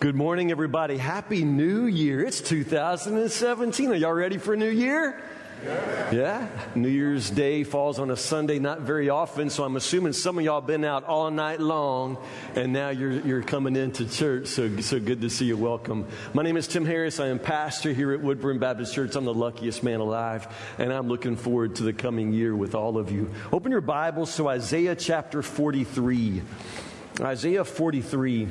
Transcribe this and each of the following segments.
Good morning, everybody. Happy New Year. It's 2017. Are y'all ready for a new year? Yeah. yeah. New Year's Day falls on a Sunday, not very often, so I'm assuming some of y'all been out all night long and now you're, you're coming into church. So, so good to see you. Welcome. My name is Tim Harris. I am pastor here at Woodburn Baptist Church. I'm the luckiest man alive, and I'm looking forward to the coming year with all of you. Open your Bibles to Isaiah chapter 43. Isaiah 43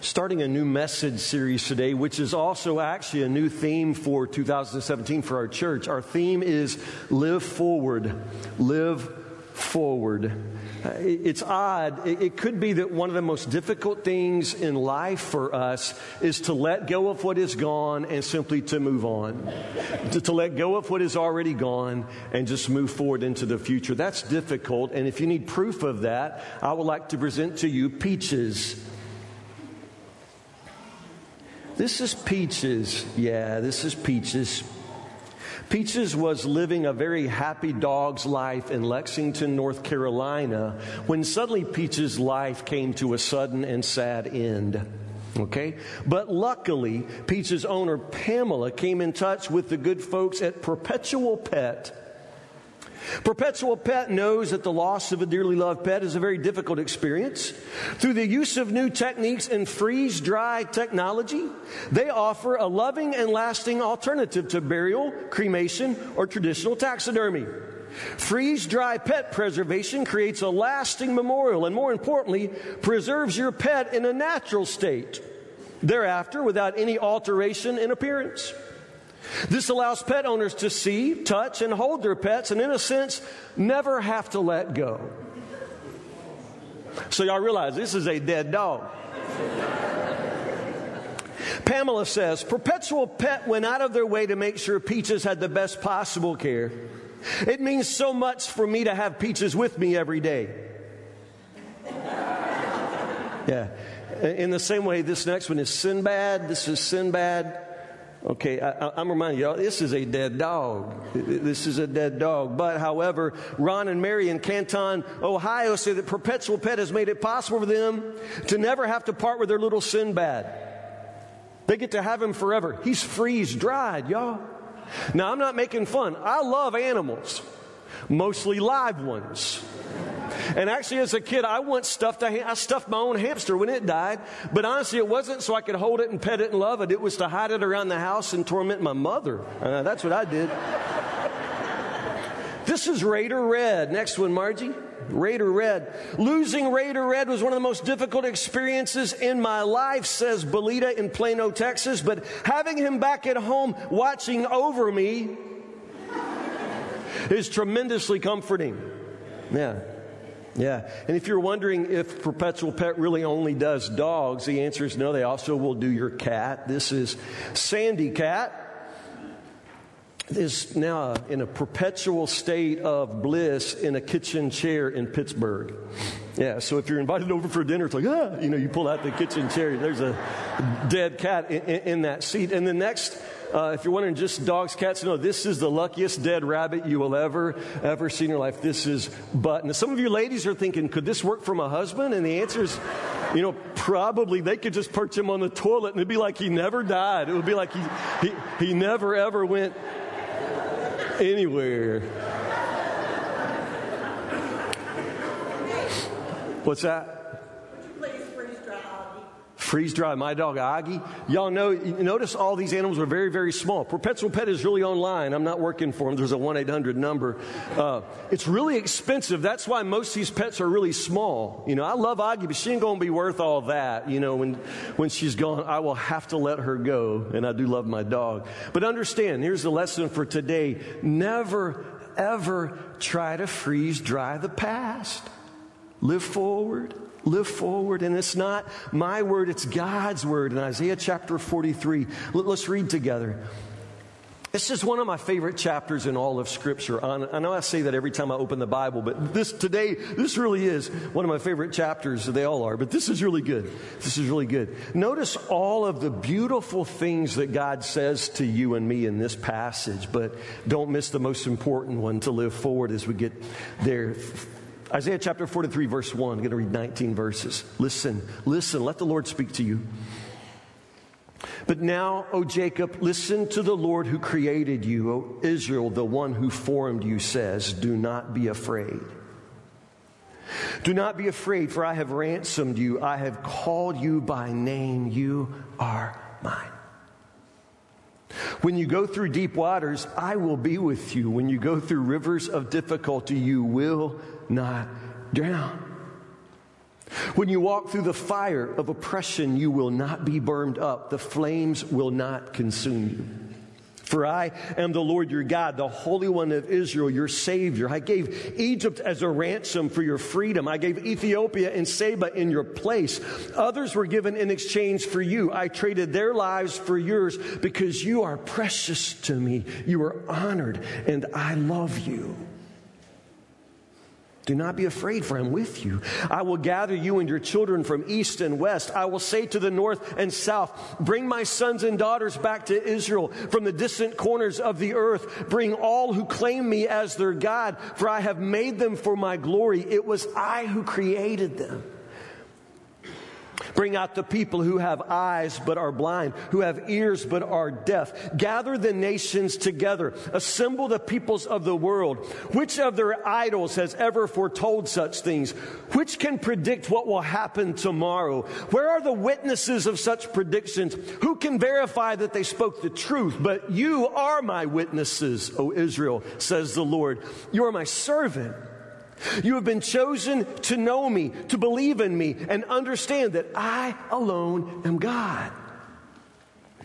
starting a new message series today, which is also actually a new theme for 2017 for our church. Our theme is Live Forward. Live Forward. It's odd. It could be that one of the most difficult things in life for us is to let go of what is gone and simply to move on. To, to let go of what is already gone and just move forward into the future. That's difficult. And if you need proof of that, I would like to present to you Peaches. This is Peaches. Yeah, this is Peaches. Peaches was living a very happy dog's life in Lexington, North Carolina, when suddenly Peaches' life came to a sudden and sad end. Okay? But luckily, Peaches' owner, Pamela, came in touch with the good folks at Perpetual Pet Perpetual Pet knows that the loss of a dearly loved pet is a very difficult experience. Through the use of new techniques and freeze dry technology, they offer a loving and lasting alternative to burial, cremation, or traditional taxidermy. Freeze dry pet preservation creates a lasting memorial and, more importantly, preserves your pet in a natural state, thereafter, without any alteration in appearance. This allows pet owners to see, touch, and hold their pets, and in a sense, never have to let go. So, y'all realize this is a dead dog. Pamela says Perpetual Pet went out of their way to make sure Peaches had the best possible care. It means so much for me to have Peaches with me every day. Yeah. In the same way, this next one is Sinbad. This is Sinbad. Okay, I, am reminding y'all, this is a dead dog. This is a dead dog. But, however, Ron and Mary in Canton, Ohio say that Perpetual Pet has made it possible for them to never have to part with their little Sinbad. They get to have him forever. He's freeze dried, y'all. Now, I'm not making fun. I love animals, mostly live ones. And actually, as a kid, I once stuffed a, I stuffed my own hamster when it died. But honestly, it wasn't so I could hold it and pet it and love it. It was to hide it around the house and torment my mother. Uh, that's what I did. this is Raider Red. Next one, Margie. Raider Red. Losing Raider Red was one of the most difficult experiences in my life, says Belita in Plano, Texas. But having him back at home watching over me is tremendously comforting. Yeah. Yeah. And if you're wondering if Perpetual Pet really only does dogs, the answer is no, they also will do your cat. This is Sandy Cat is now in a perpetual state of bliss in a kitchen chair in Pittsburgh. Yeah, so if you're invited over for dinner, it's like, ah, you know, you pull out the kitchen chair, there's a dead cat in, in, in that seat. And the next uh, if you're wondering just dogs, cats, no, this is the luckiest dead rabbit you will ever, ever see in your life. This is Button. Some of you ladies are thinking, could this work for my husband? And the answer is, you know, probably they could just perch him on the toilet and it'd be like he never died. It would be like he, he, he never ever went anywhere. What's that? freeze dry my dog Aggie. Y'all know, notice all these animals are very, very small. Perpetual Pet is really online. I'm not working for them. There's a 1 800 number. Uh, it's really expensive. That's why most of these pets are really small. You know, I love Aggie, but she ain't going to be worth all that. You know, when, when she's gone, I will have to let her go. And I do love my dog. But understand, here's the lesson for today. Never, ever try to freeze dry the past. Live forward live forward. And it's not my word, it's God's word in Isaiah chapter 43. Let's read together. This is one of my favorite chapters in all of Scripture. I know I say that every time I open the Bible, but this today, this really is one of my favorite chapters. They all are, but this is really good. This is really good. Notice all of the beautiful things that God says to you and me in this passage, but don't miss the most important one to live forward as we get there Isaiah chapter 43, verse 1. I'm going to read 19 verses. Listen, listen, let the Lord speak to you. But now, O Jacob, listen to the Lord who created you. O Israel, the one who formed you, says, Do not be afraid. Do not be afraid, for I have ransomed you. I have called you by name. You are mine. When you go through deep waters, I will be with you. When you go through rivers of difficulty, you will not drown. When you walk through the fire of oppression, you will not be burned up. The flames will not consume you. For I am the Lord your God, the Holy One of Israel, your Savior. I gave Egypt as a ransom for your freedom. I gave Ethiopia and Seba in your place. Others were given in exchange for you. I traded their lives for yours because you are precious to me. You are honored, and I love you. Do not be afraid, for I'm with you. I will gather you and your children from east and west. I will say to the north and south, Bring my sons and daughters back to Israel from the distant corners of the earth. Bring all who claim me as their God, for I have made them for my glory. It was I who created them. Bring out the people who have eyes but are blind, who have ears but are deaf. Gather the nations together. Assemble the peoples of the world. Which of their idols has ever foretold such things? Which can predict what will happen tomorrow? Where are the witnesses of such predictions? Who can verify that they spoke the truth? But you are my witnesses, O Israel, says the Lord. You are my servant. You have been chosen to know me, to believe in me, and understand that I alone am God.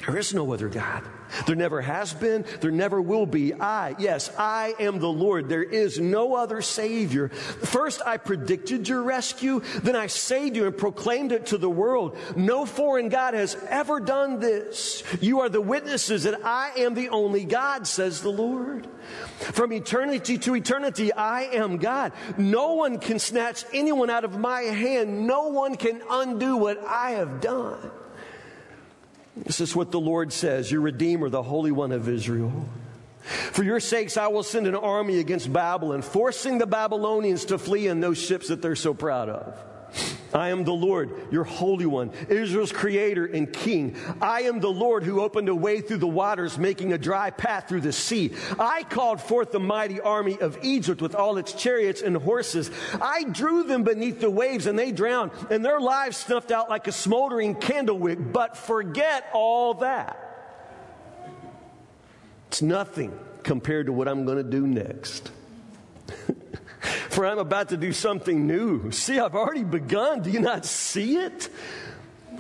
There is no other God. There never has been, there never will be. I, yes, I am the Lord. There is no other Savior. First, I predicted your rescue, then I saved you and proclaimed it to the world. No foreign God has ever done this. You are the witnesses that I am the only God, says the Lord. From eternity to eternity, I am God. No one can snatch anyone out of my hand. No one can undo what I have done. This is what the Lord says, your Redeemer, the Holy One of Israel. For your sakes, I will send an army against Babylon, forcing the Babylonians to flee in those ships that they're so proud of. I am the Lord, your Holy One, Israel's Creator and King. I am the Lord who opened a way through the waters, making a dry path through the sea. I called forth the mighty army of Egypt with all its chariots and horses. I drew them beneath the waves and they drowned, and their lives snuffed out like a smoldering candle wick. But forget all that. It's nothing compared to what I'm going to do next. For I'm about to do something new. See, I've already begun. Do you not see it?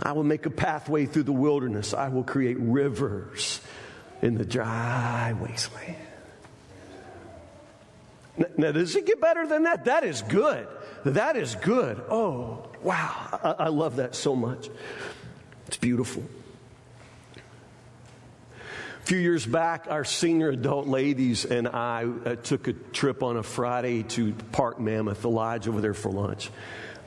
I will make a pathway through the wilderness. I will create rivers in the dry wasteland. Now, does it get better than that? That is good. That is good. Oh, wow. I, I love that so much. It's beautiful. A few years back, our senior adult ladies and I uh, took a trip on a Friday to Park Mammoth, the lodge over there for lunch.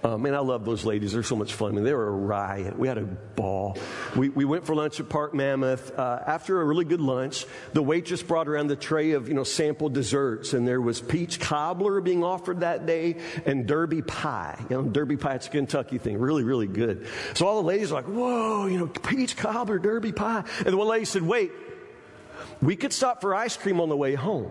Uh, man, I love those ladies. They're so much fun. I mean, they were a riot. We had a ball. We, we went for lunch at Park Mammoth. Uh, after a really good lunch, the waitress brought around the tray of, you know, sample desserts. And there was peach cobbler being offered that day and derby pie. You know, derby pie, it's a Kentucky thing. Really, really good. So all the ladies were like, whoa, you know, peach cobbler, derby pie. And the one lady said, wait, we could stop for ice cream on the way home.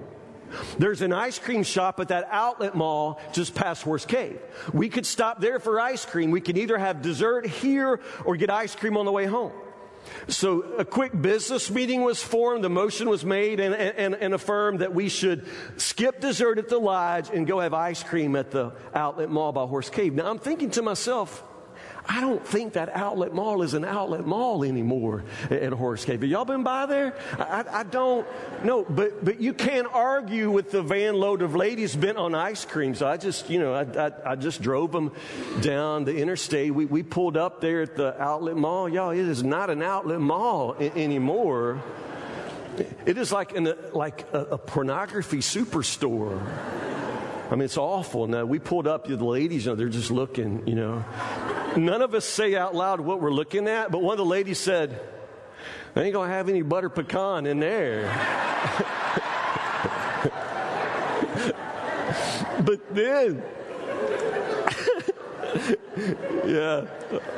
There's an ice cream shop at that outlet mall just past Horse Cave. We could stop there for ice cream. We can either have dessert here or get ice cream on the way home. So a quick business meeting was formed, the motion was made and, and, and, affirmed that we should skip dessert at the lodge and go have ice cream at the outlet mall by Horse Cave. Now I'm thinking to myself, I don't think that outlet mall is an outlet mall anymore at Horse Cave. Have y'all been by there? I, I don't know, but, but you can't argue with the van load of ladies bent on ice cream. So I just, you know, I, I, I just drove them down the interstate. We, we pulled up there at the outlet mall. Y'all, it is not an outlet mall I- anymore. It is like, an, like a, a pornography superstore. I mean, it's awful. Now, we pulled up, the ladies, you know, they're just looking, you know. None of us say out loud what we're looking at, but one of the ladies said, I ain't to have any butter pecan in there. but then, yeah.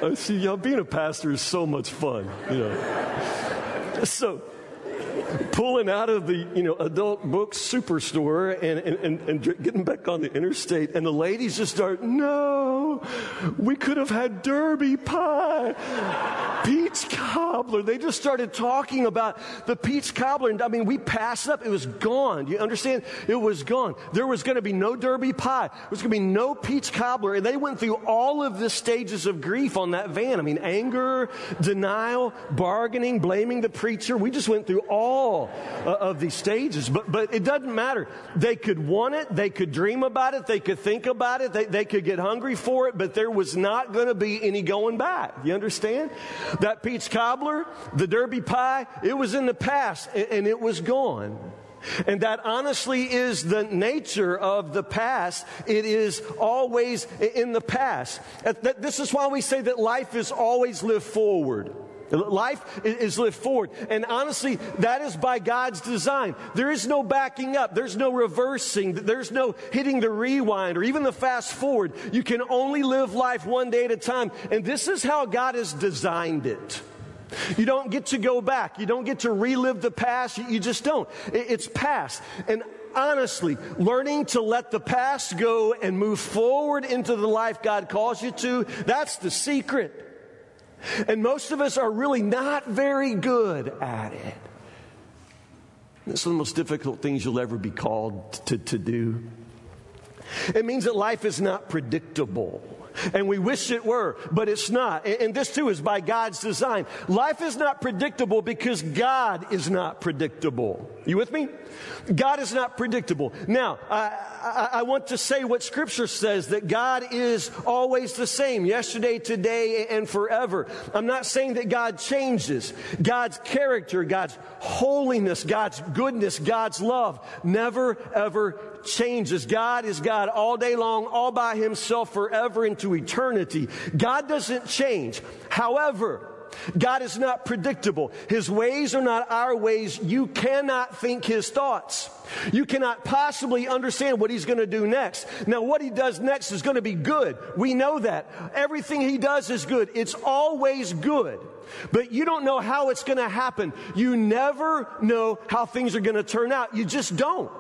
Uh, see, y'all being a pastor is so much fun, you know. So, pulling out of the you know adult book superstore and, and, and, and, getting back on the interstate and the ladies just start no we could have had derby pie peach cobbler. They just started talking about the peach cobbler. And i mean we passed up. It was gone. You understand? It was gone. There was going to be no derby pie. There was going to be no peach cobbler. And they went through all of the stages of grief on that van. I mean anger denial bargaining blaming the preacher. We just went through all uh, of these stages. But, but it doesn't matter. They could want it, they could dream about it, they could think about it, they, they could get hungry for it, but there was not going to be any going back. You understand? That peach cobbler, the derby pie, it was in the past and, and it was gone. And that honestly is the nature of the past. It is always in the past. This is why we say that life is always lived forward. Life is lived forward. And honestly, that is by God's design. There is no backing up. There's no reversing. There's no hitting the rewind or even the fast forward. You can only live life one day at a time. And this is how God has designed it. You don't get to go back. You don't get to relive the past. You just don't. It's past. And honestly, learning to let the past go and move forward into the life God calls you to, that's the secret. And most of us are really not very good at it. It's one of the most difficult things you'll ever be called to, to do. It means that life is not predictable. And we wish it were, but it's not. And this too is by God's design. Life is not predictable because God is not predictable. You with me? God is not predictable. Now, I, I, I, want to say what Scripture says that God is always the same, yesterday, today, and forever. I'm not saying that God changes. God's character, God's holiness, God's goodness, God's love never, ever changes. God is God all day long, all by Himself, forever into eternity. God doesn't change. However, God is not predictable. His ways are not our ways. You cannot think His thoughts. You cannot possibly understand what He's going to do next. Now, what He does next is going to be good. We know that. Everything He does is good. It's always good. But you don't know how it's going to happen. You never know how things are going to turn out. You just don't.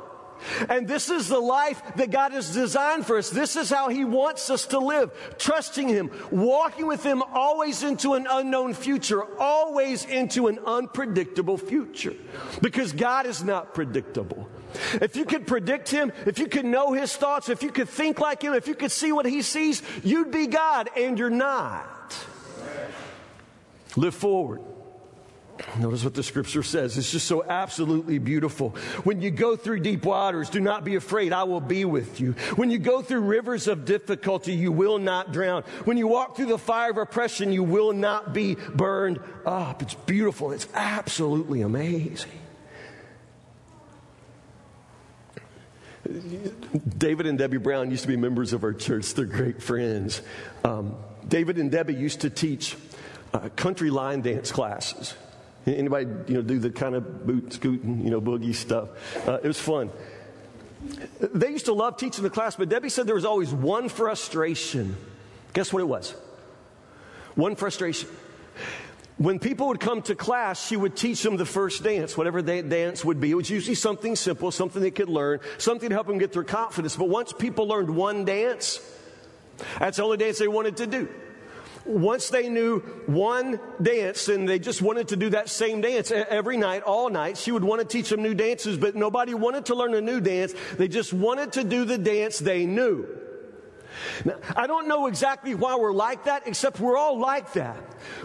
And this is the life that God has designed for us. This is how He wants us to live. Trusting Him, walking with Him always into an unknown future, always into an unpredictable future. Because God is not predictable. If you could predict Him, if you could know His thoughts, if you could think like Him, if you could see what He sees, you'd be God, and you're not. Live forward. Notice what the scripture says. It's just so absolutely beautiful. When you go through deep waters, do not be afraid. I will be with you. When you go through rivers of difficulty, you will not drown. When you walk through the fire of oppression, you will not be burned up. It's beautiful. It's absolutely amazing. David and Debbie Brown used to be members of our church. They're great friends. Um, David and Debbie used to teach uh, country line dance classes. Anybody, you know, do the kind of boot scooting, you know, boogie stuff? Uh, it was fun. They used to love teaching the class, but Debbie said there was always one frustration. Guess what it was? One frustration. When people would come to class, she would teach them the first dance, whatever that dance would be. It was usually something simple, something they could learn, something to help them get their confidence. But once people learned one dance, that's the only dance they wanted to do once they knew one dance and they just wanted to do that same dance every night, all night, she would want to teach them new dances, but nobody wanted to learn a new dance. They just wanted to do the dance they knew. Now, I don't know exactly why we're like that, except we're all like that.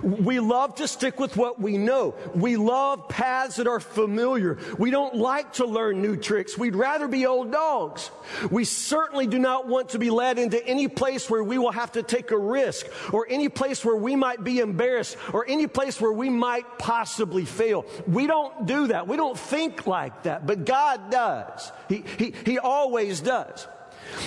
We love to stick with what we know. We love paths that are familiar. We don't like to learn new tricks. We'd rather be old dogs. We certainly do not want to be led into any place where we will have to take a risk, or any place where we might be embarrassed, or any place where we might possibly fail. We don't do that. We don't think like that, but God does. He, he, he always does.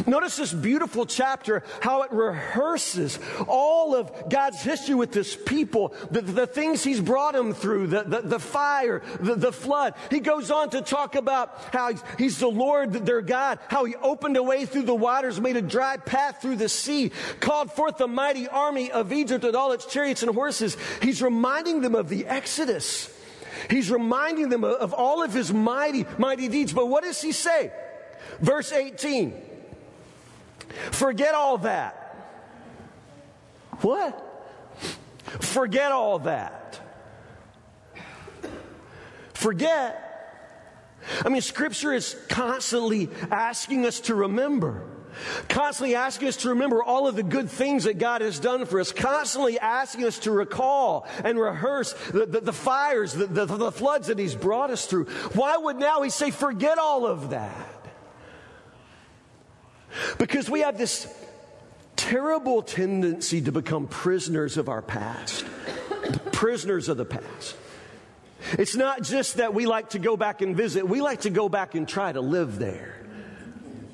Notice this beautiful chapter, how it rehearses all of God's history with this people, the, the things He's brought them through, the, the, the fire, the, the, flood. He goes on to talk about how he's, the Lord, their God, how He opened a way through the waters, made a dry path through the sea, called forth the mighty army of Egypt with all its chariots and horses. He's reminding them of the Exodus. He's reminding them of all of His mighty, mighty deeds. But what does He say? Verse 18. Forget all that. What? Forget all that. Forget. I mean, Scripture is constantly asking us to remember. Constantly asking us to remember all of the good things that God has done for us. Constantly asking us to recall and rehearse the, the, the fires, the, the floods that He's brought us through. Why would now He say, forget all of that? Because we have this terrible tendency to become prisoners of our past, prisoners of the past. It's not just that we like to go back and visit, we like to go back and try to live there.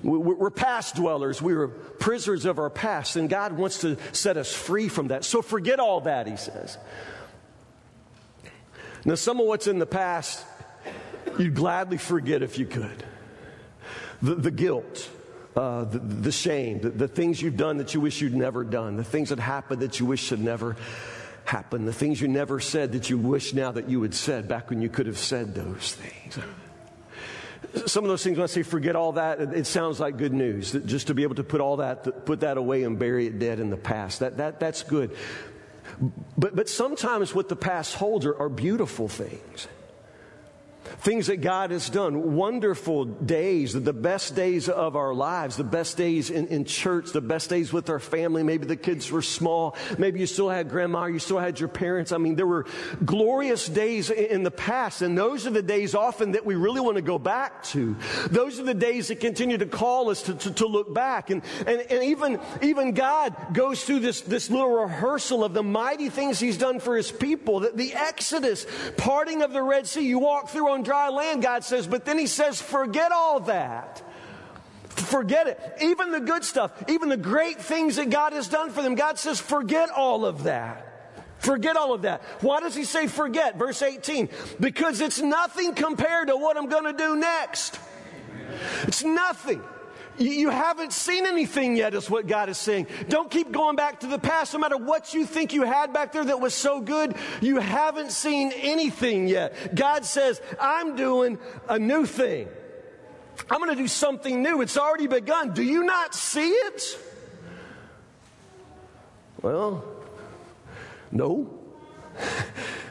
We're past dwellers. We were prisoners of our past, and God wants to set us free from that. So forget all that, he says. Now, some of what's in the past, you'd gladly forget if you could. The, the guilt, uh, the, the, shame, the, the things you've done that you wish you'd never done, the things that happened that you wish had never happened, the things you never said that you wish now that you had said back when you could have said those things. Some of those things, when I say forget all that, it sounds like good news. Just to be able to put all that, put that away and bury it dead in the past. That, that, that's good. But, but sometimes what the past holds are, are beautiful things things that God has done, wonderful days, the best days of our lives, the best days in, in, church, the best days with our family. Maybe the kids were small. Maybe you still had grandma, you still had your parents. I mean, there were glorious days in the past, and those are the days often that we really want to go back to. Those are the days that continue to call us to, to, to look back. And, and, and even, even God goes through this, this little rehearsal of the mighty things He's done for His people. The, the Exodus, parting of the Red Sea, you walk through on dry land, God says, but then He says, forget all that. Forget it. Even the good stuff, even the great things that God has done for them, God says, forget all of that. Forget all of that. Why does he say forget? Verse 18. Because it's nothing compared to what I'm going to do next. It's nothing. You haven't seen anything yet, is what God is saying. Don't keep going back to the past. No matter what you think you had back there that was so good, you haven't seen anything yet. God says, I'm doing a new thing. I'm going to do something new. It's already begun. Do you not see it? Well, no.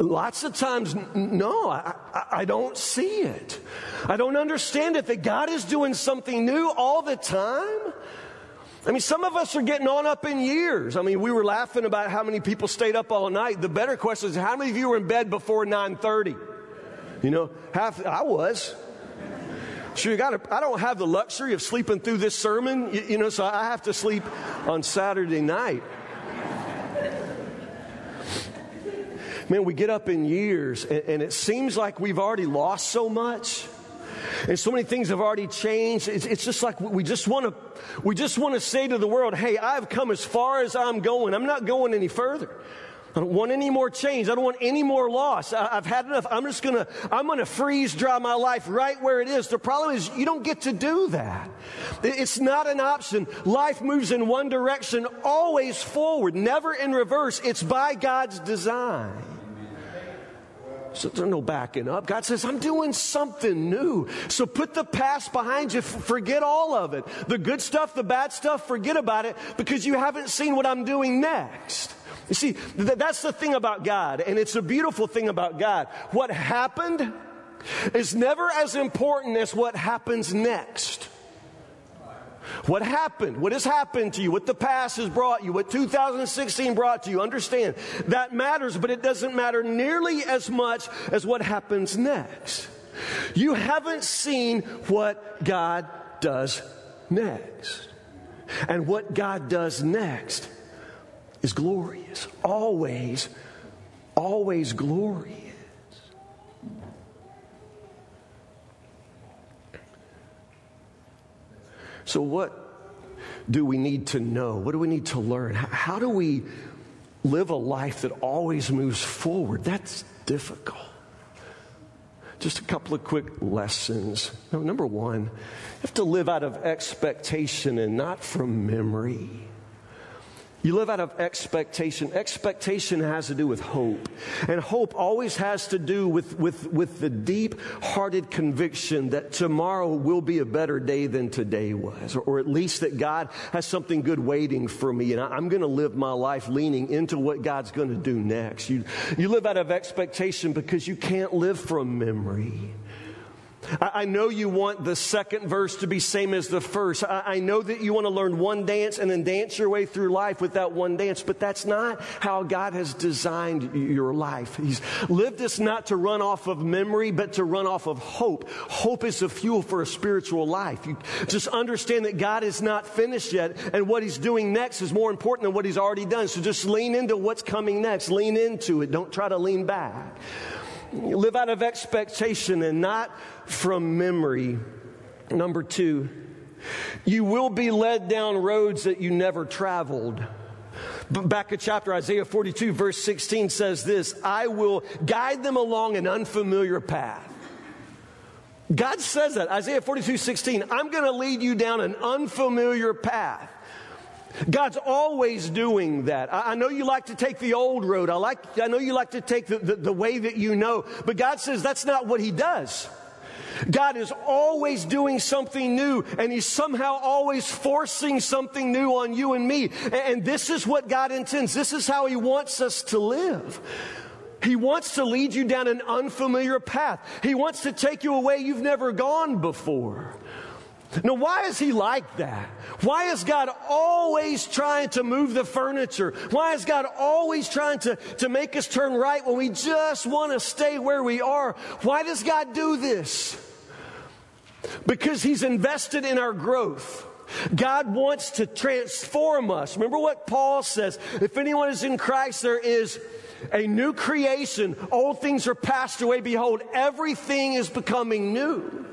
Lots of times, no, I, I, don't see it. I don't understand it that God is doing something new all the time. I mean, some of us are getting on up in years. I mean, we were laughing about how many people stayed up all night. The better question is, how many of you were in bed before 9:30? You know, half I was. Sure, you got I don't have the luxury of sleeping through this sermon, you, you know, so I have to sleep on Saturday night. Man, we get up in years and, and it seems like we've already lost so much. And so many things have already changed. It's, it's just like we just want to, we just want to say to the world, hey, I've come as far as I'm going. I'm not going any further. I don't want any more change. I don't want any more loss. I, have had enough. I'm just gonna, I'm gonna freeze dry my life right where it is. The problem is you don't get to do that. It's not an option. Life moves in one direction, always forward, never in reverse. It's by God's design. So there's no backing up. God says, I'm doing something new. So put the past behind you. Forget all of it. The good stuff, the bad stuff, forget about it because you haven't seen what I'm doing next. You see, that's the thing about God, and it's a beautiful thing about God. What happened is never as important as what happens next. What happened? What has happened to you? What the past has brought you? What 2016 brought to you? Understand that matters, but it doesn't matter nearly as much as what happens next. You haven't seen what God does next. And what God does next is glorious. Always, always glorious. So, what do we need to know? What do we need to learn? How do we live a life that always moves forward? That's difficult. Just a couple of quick lessons. Number one, you have to live out of expectation and not from memory. You live out of expectation. Expectation has to do with hope. And hope always has to do with, with, with the deep hearted conviction that tomorrow will be a better day than today was, or, or at least that God has something good waiting for me. And I, I'm going to live my life leaning into what God's going to do next. You, you live out of expectation because you can't live from memory. I know you want the second verse to be same as the first. I know that you want to learn one dance and then dance your way through life with that one dance, but that's not how God has designed your life. He's lived us not to run off of memory, but to run off of hope. Hope is the fuel for a spiritual life. You just understand that God is not finished yet, and what He's doing next is more important than what He's already done. So just lean into what's coming next. Lean into it. Don't try to lean back. Live out of expectation and not from memory. Number two, you will be led down roads that you never traveled. Back at chapter Isaiah 42, verse 16 says this I will guide them along an unfamiliar path. God says that, Isaiah 42, 16, I'm going to lead you down an unfamiliar path. God's always doing that. I, I, know you like to take the old road. I, like, I know you like to take the, the, the way that you know. But God says that's not what He does. God is always doing something new, and He's somehow always forcing something new on you and me. And, and this is what God intends. This is how He wants us to live. He wants to lead you down an unfamiliar path. He wants to take you away you've never gone before. Now, why is he like that? Why is God always trying to move the furniture? Why is God always trying to, to make us turn right when we just want to stay where we are? Why does God do this? Because he's invested in our growth. God wants to transform us. Remember what Paul says if anyone is in Christ, there is a new creation. Old things are passed away. Behold, everything is becoming new.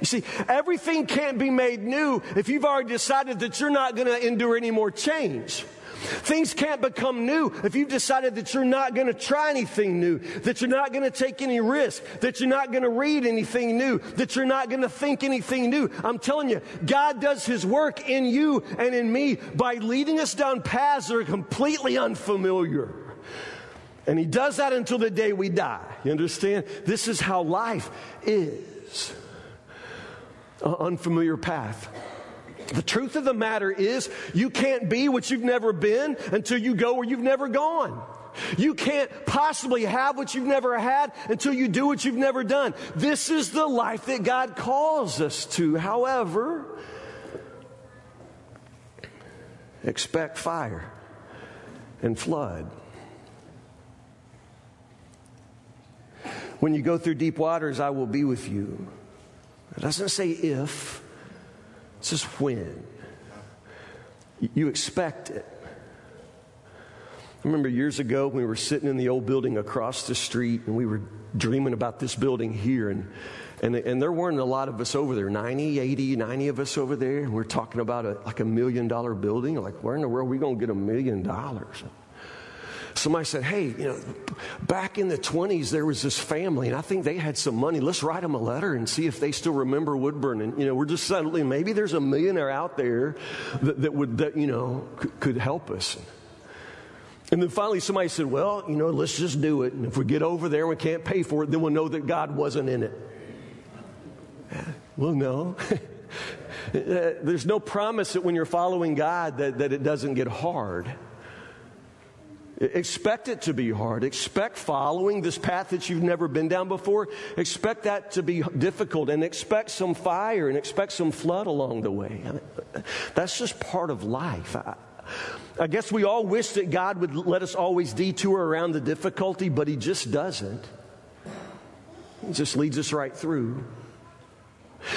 You see, everything can't be made new if you've already decided that you're not going to endure any more change. Things can't become new if you've decided that you're not going to try anything new, that you're not going to take any risk, that you're not going to read anything new, that you're not going to think anything new. I'm telling you, God does His work in you and in me by leading us down paths that are completely unfamiliar. And He does that until the day we die. You understand? This is how life is unfamiliar path. The truth of the matter is, you can't be what you've never been until you go where you've never gone. You can't possibly have what you've never had until you do what you've never done. This is the life that God calls us to. However, expect fire and flood. When you go through deep waters, I will be with you. It doesn't say if, it says when. You expect it. I remember years ago we were sitting in the old building across the street and we were dreaming about this building here and and, and there weren't a lot of us over there 90 80 90 of us over there and we're talking about a, like a million dollar building like where in the world are we going to get a million dollars somebody said, Hey, you know, back in the 20s, there was this family, and I think they had some money. Let's write them a letter and see if they still remember Woodburn. And, you know, we're just suddenly, maybe there's a millionaire out there that, that would, that, you know, could, could help us. And then finally, somebody said, Well, you know, let's just do it. And if we get over there and we can't pay for it, then we'll know that God wasn't in it. Well, no. There's no promise that when you're following God that, that it doesn't get hard. Expect it to be hard. Expect following this path that you've never been down before. Expect that to be difficult and expect some fire and expect some flood along the way. That's just part of life. I, I guess we all wish that God would let us always detour around the difficulty, but He just doesn't. He just leads us right through.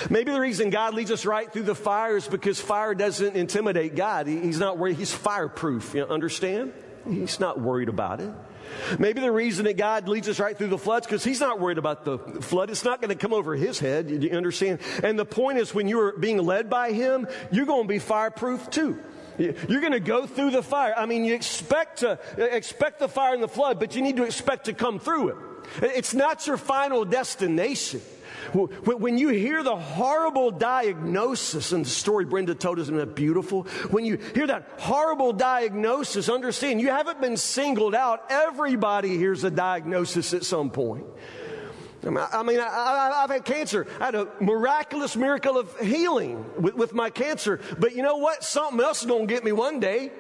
Maybe the reason God leads us right through the fire is because fire doesn't intimidate God. He's not where He's fireproof. You understand? He's not worried about it. Maybe the reason that God leads us right through the floods because He's not worried about the flood. It's not going to come over His head. Do You understand? And the point is, when you are being led by Him, you're going to be fireproof too. You're going to go through the fire. I mean, you expect to expect the fire and the flood, but you need to expect to come through it. It's not your final destination. When you hear the horrible diagnosis, and the story Brenda told us, that beautiful? When you hear that horrible diagnosis, understand you haven't been singled out. Everybody hears a diagnosis at some point. I mean, I, have had cancer. I had a miraculous miracle of healing with, with my cancer. But you know what? Something else is going to get me one day.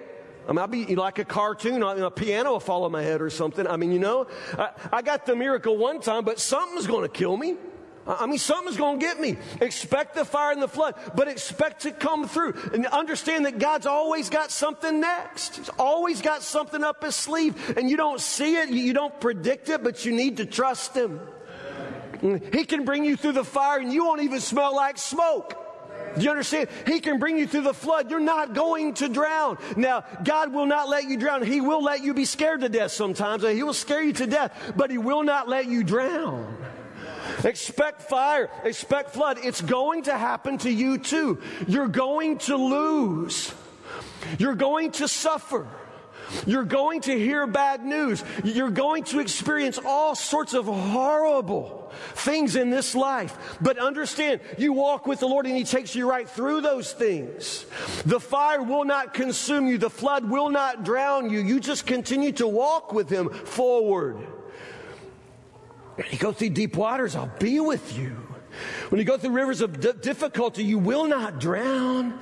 I mean, I'll be like a cartoon, a piano will fall on my head or something. I mean, you know, I, I got the miracle one time, but something's going to kill me. I mean, something's going to get me. Expect the fire and the flood, but expect to come through. And understand that God's always got something next. He's always got something up his sleeve. And you don't see it, you don't predict it, but you need to trust him. He can bring you through the fire and you won't even smell like smoke. Do you understand? He can bring you through the flood. You're not going to drown. Now, God will not let you drown. He will let you be scared to death sometimes. He will scare you to death, but He will not let you drown. Expect fire, expect flood. It's going to happen to you too. You're going to lose. You're going to suffer. You're going to hear bad news. You're going to experience all sorts of horrible things in this life. But understand, you walk with the Lord and He takes you right through those things. The fire will not consume you. The flood will not drown you. You just continue to walk with Him forward. When you go through deep waters, I'll be with you. When you go through rivers of difficulty, you will not drown.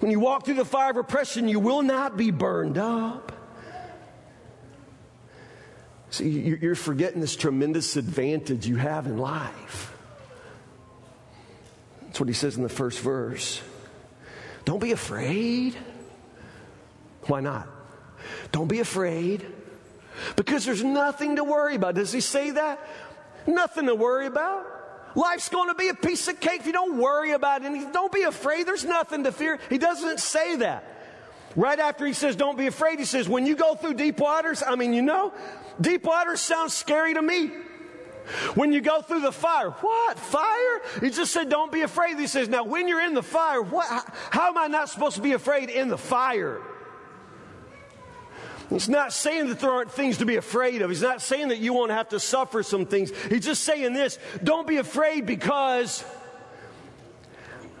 When you walk through the fire of oppression, you will not be burned up. See, you're forgetting this tremendous advantage you have in life. That's what he says in the first verse. Don't be afraid. Why not? Don't be afraid. Because there's nothing to worry about. Does he say that? Nothing to worry about. Life's going to be a piece of cake if you don't worry about anything. Don't be afraid. There's nothing to fear. He doesn't say that. Right after he says, don't be afraid, he says, when you go through deep waters, I mean, you know, deep waters sounds scary to me. When you go through the fire, what? Fire? He just said, don't be afraid. He says, now when you're in the fire, what? How am I not supposed to be afraid in the fire? He's not saying that there aren't things to be afraid of. He's not saying that you won't have to suffer some things. He's just saying this don't be afraid because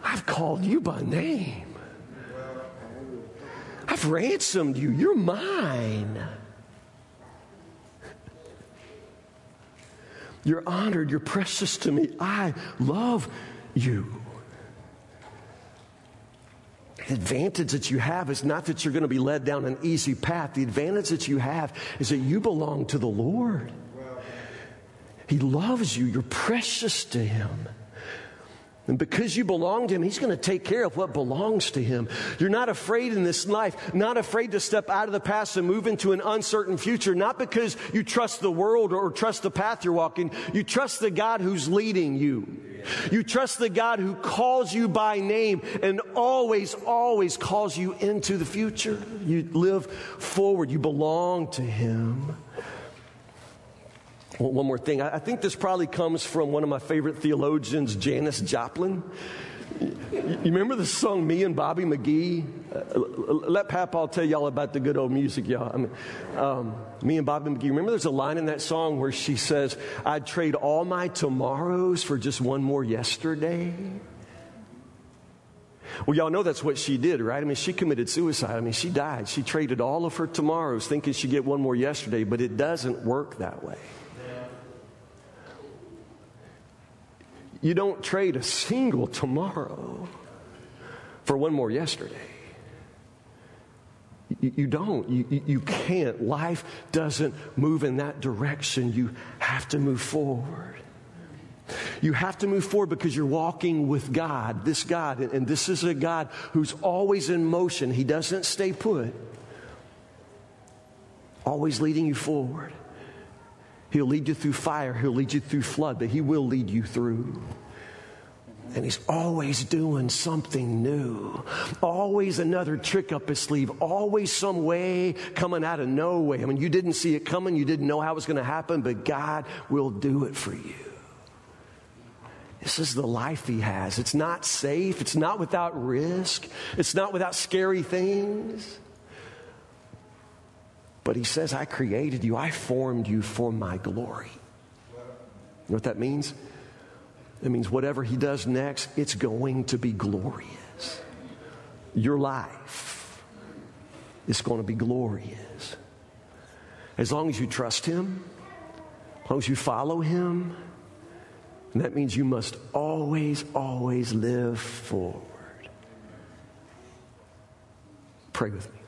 I've called you by name. I've ransomed you. You're mine. You're honored. You're precious to me. I love you. The advantage that you have is not that you're going to be led down an easy path. The advantage that you have is that you belong to the Lord. He loves you. You're precious to Him. And because you belong to Him, He's going to take care of what belongs to Him. You're not afraid in this life, not afraid to step out of the past and move into an uncertain future, not because you trust the world or trust the path you're walking. You trust the God who's leading you. You trust the God who calls you by name and always, always calls you into the future. You live forward, you belong to Him. One more thing. I think this probably comes from one of my favorite theologians, Janis Joplin. You remember the song Me and Bobby McGee? Uh, let Papa tell y'all about the good old music, y'all. I mean, um, me and Bobby McGee. Remember there's a line in that song where she says, I'd trade all my tomorrows for just one more yesterday. Well, y'all know that's what she did, right? I mean, she committed suicide. I mean, she died. She traded all of her tomorrows thinking she'd get one more yesterday, but it doesn't work that way. You don't trade a single tomorrow for one more yesterday. You, you don't. You, you can't. Life doesn't move in that direction. You have to move forward. You have to move forward because you're walking with God, this God, and this is a God who's always in motion. He doesn't stay put, always leading you forward. He'll lead you through fire, He'll lead you through flood, but He will lead you through. And he's always doing something new. Always another trick up his sleeve. Always some way coming out of no way. I mean, you didn't see it coming. You didn't know how it was going to happen, but God will do it for you. This is the life he has. It's not safe. It's not without risk. It's not without scary things. But he says, I created you. I formed you for my glory. You know what that means? It means whatever he does next, it's going to be glorious. Your life is going to be glorious. As long as you trust him, as long as you follow him, and that means you must always, always live forward. Pray with me.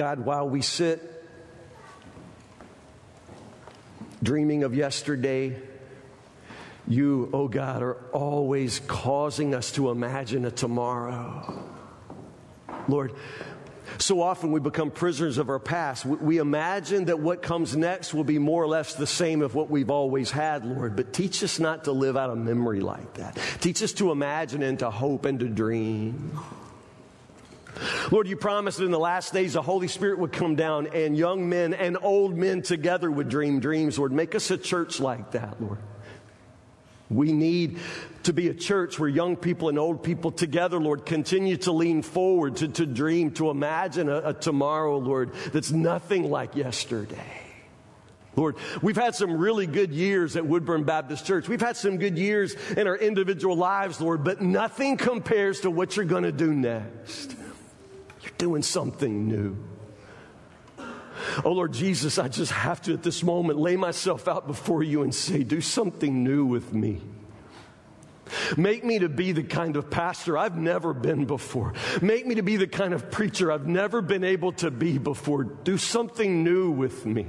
God, while we sit dreaming of yesterday, you, oh God, are always causing us to imagine a tomorrow. Lord, so often we become prisoners of our past. We imagine that what comes next will be more or less the same of what we've always had, Lord. But teach us not to live out of memory like that. Teach us to imagine and to hope and to dream. Lord, you promised in the last days the Holy Spirit would come down and young men and old men together would dream dreams. Lord, make us a church like that, Lord. We need to be a church where young people and old people together, Lord, continue to lean forward, to, to dream, to imagine a, a tomorrow, Lord, that's nothing like yesterday. Lord, we've had some really good years at Woodburn Baptist Church. We've had some good years in our individual lives, Lord, but nothing compares to what you're going to do next. Doing something new. Oh Lord Jesus, I just have to at this moment lay myself out before you and say, do something new with me. Make me to be the kind of pastor I've never been before. Make me to be the kind of preacher I've never been able to be before. Do something new with me.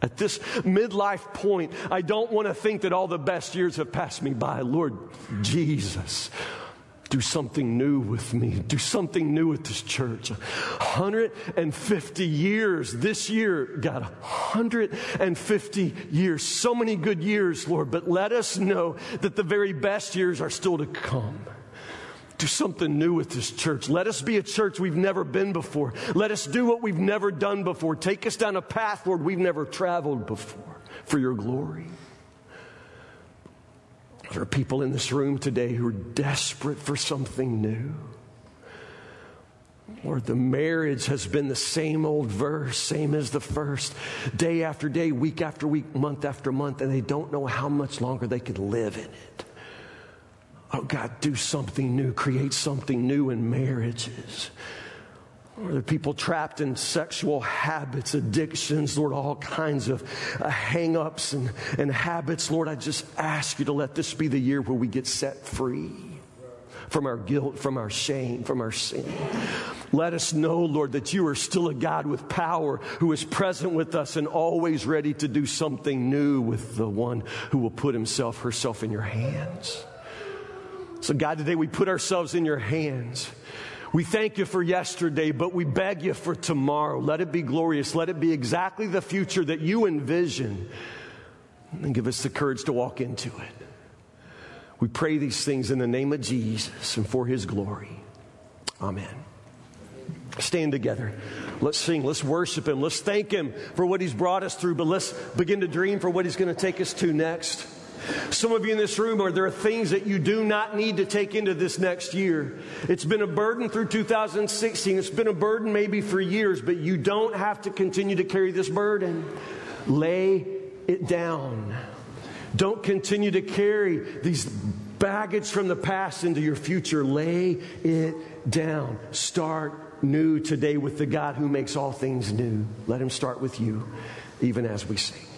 At this midlife point, I don't want to think that all the best years have passed me by. Lord Jesus, do something new with me. Do something new with this church. 150 years this year, God, 150 years. So many good years, Lord, but let us know that the very best years are still to come. Do something new with this church. Let us be a church we've never been before. Let us do what we've never done before. Take us down a path, Lord, we've never traveled before for your glory. There are people in this room today who are desperate for something new. Lord, the marriage has been the same old verse, same as the first, day after day, week after week, month after month, and they don't know how much longer they can live in it. Oh, God, do something new, create something new in marriages. Or the people trapped in sexual habits, addictions, Lord, all kinds of uh, hang ups and, and habits. Lord, I just ask you to let this be the year where we get set free from our guilt, from our shame, from our sin. Let us know, Lord, that you are still a God with power who is present with us and always ready to do something new with the one who will put himself, herself in your hands. So, God, today we put ourselves in your hands. We thank you for yesterday, but we beg you for tomorrow. Let it be glorious. Let it be exactly the future that you envision. And give us the courage to walk into it. We pray these things in the name of Jesus and for his glory. Amen. Stand together. Let's sing. Let's worship him. Let's thank him for what he's brought us through, but let's begin to dream for what he's going to take us to next. Some of you in this room are there are things that you do not need to take into this next year. It's been a burden through 2016. It's been a burden maybe for years, but you don't have to continue to carry this burden. Lay it down. Don't continue to carry these baggage from the past into your future. Lay it down. Start new today with the God who makes all things new. Let him start with you, even as we sing.